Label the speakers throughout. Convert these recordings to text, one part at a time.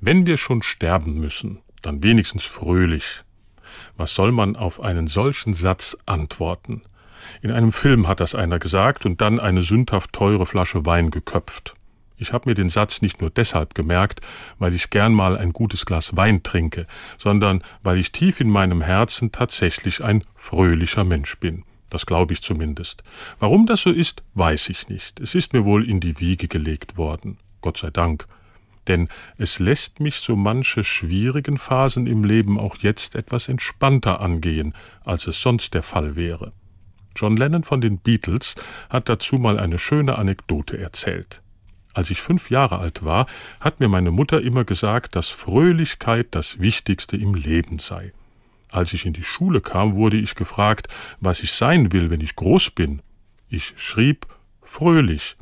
Speaker 1: Wenn wir schon sterben müssen, dann wenigstens fröhlich. Was soll man auf einen solchen Satz antworten? In einem Film hat das einer gesagt und dann eine sündhaft teure Flasche Wein geköpft. Ich habe mir den Satz nicht nur deshalb gemerkt, weil ich gern mal ein gutes Glas Wein trinke, sondern weil ich tief in meinem Herzen tatsächlich ein fröhlicher Mensch bin. Das glaube ich zumindest. Warum das so ist, weiß ich nicht. Es ist mir wohl in die Wiege gelegt worden. Gott sei Dank denn es lässt mich so manche schwierigen Phasen im Leben auch jetzt etwas entspannter angehen, als es sonst der Fall wäre. John Lennon von den Beatles hat dazu mal eine schöne Anekdote erzählt. Als ich fünf Jahre alt war, hat mir meine Mutter immer gesagt, dass Fröhlichkeit das Wichtigste im Leben sei. Als ich in die Schule kam, wurde ich gefragt, was ich sein will, wenn ich groß bin. Ich schrieb fröhlich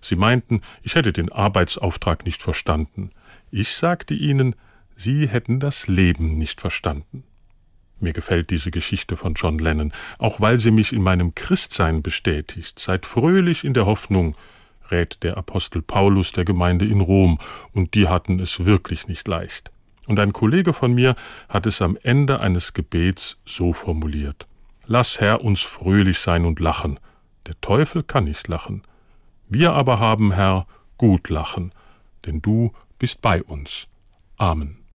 Speaker 1: Sie meinten, ich hätte den Arbeitsauftrag nicht verstanden. Ich sagte ihnen, Sie hätten das Leben nicht verstanden. Mir gefällt diese Geschichte von John Lennon, auch weil sie mich in meinem Christsein bestätigt. Seid fröhlich in der Hoffnung, rät der Apostel Paulus der Gemeinde in Rom, und die hatten es wirklich nicht leicht. Und ein Kollege von mir hat es am Ende eines Gebets so formuliert. Lass Herr uns fröhlich sein und lachen. Der Teufel kann nicht lachen. Wir aber haben, Herr, gut lachen, denn du bist bei uns. Amen.